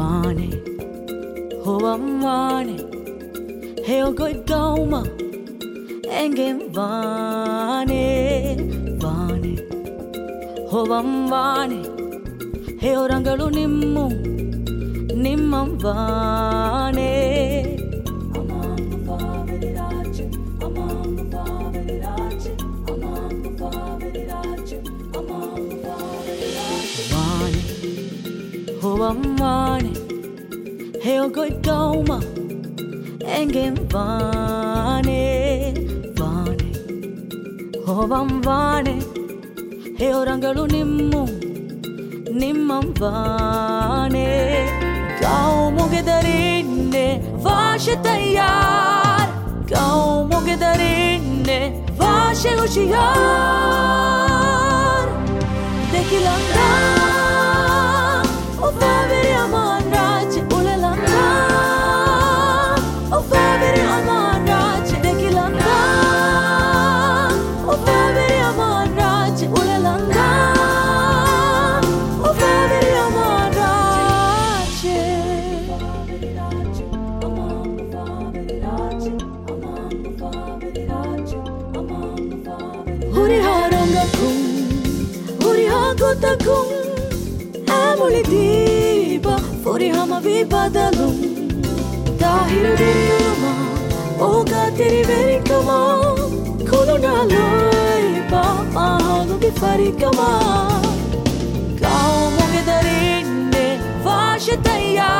want it, oh I want it. Heo gối câu mà anh em want it, want it, oh I want it. Heo đang galu nimmu, nimmam want. amor Heo goi gau ma Engem vane vane Hovam vane Heo rangalu nimmu Nimmam vane Gau mugedarinne Vashe tayar Gau mugedarinne Vashe hushiyar 홀이하롱가쿵 홀이하고따쿵 아무리 디바 포리하마 비바다룽 다히르리로마 오가테리베리카마 코로나로이바 마하노기 파리카마 가오모게다린네 와시타야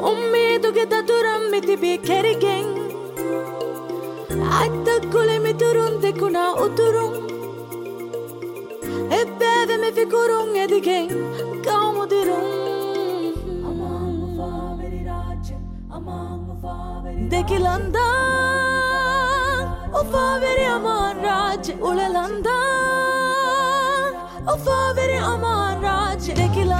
Ummi duge daturam mitibi kerigeng Attakule mi turun dekuna uturun Ebbeve mi fikurun edigen Gaumu dirun Dekilanda O faveri aman raj Ulalanda O faveri aman raj Dekilanda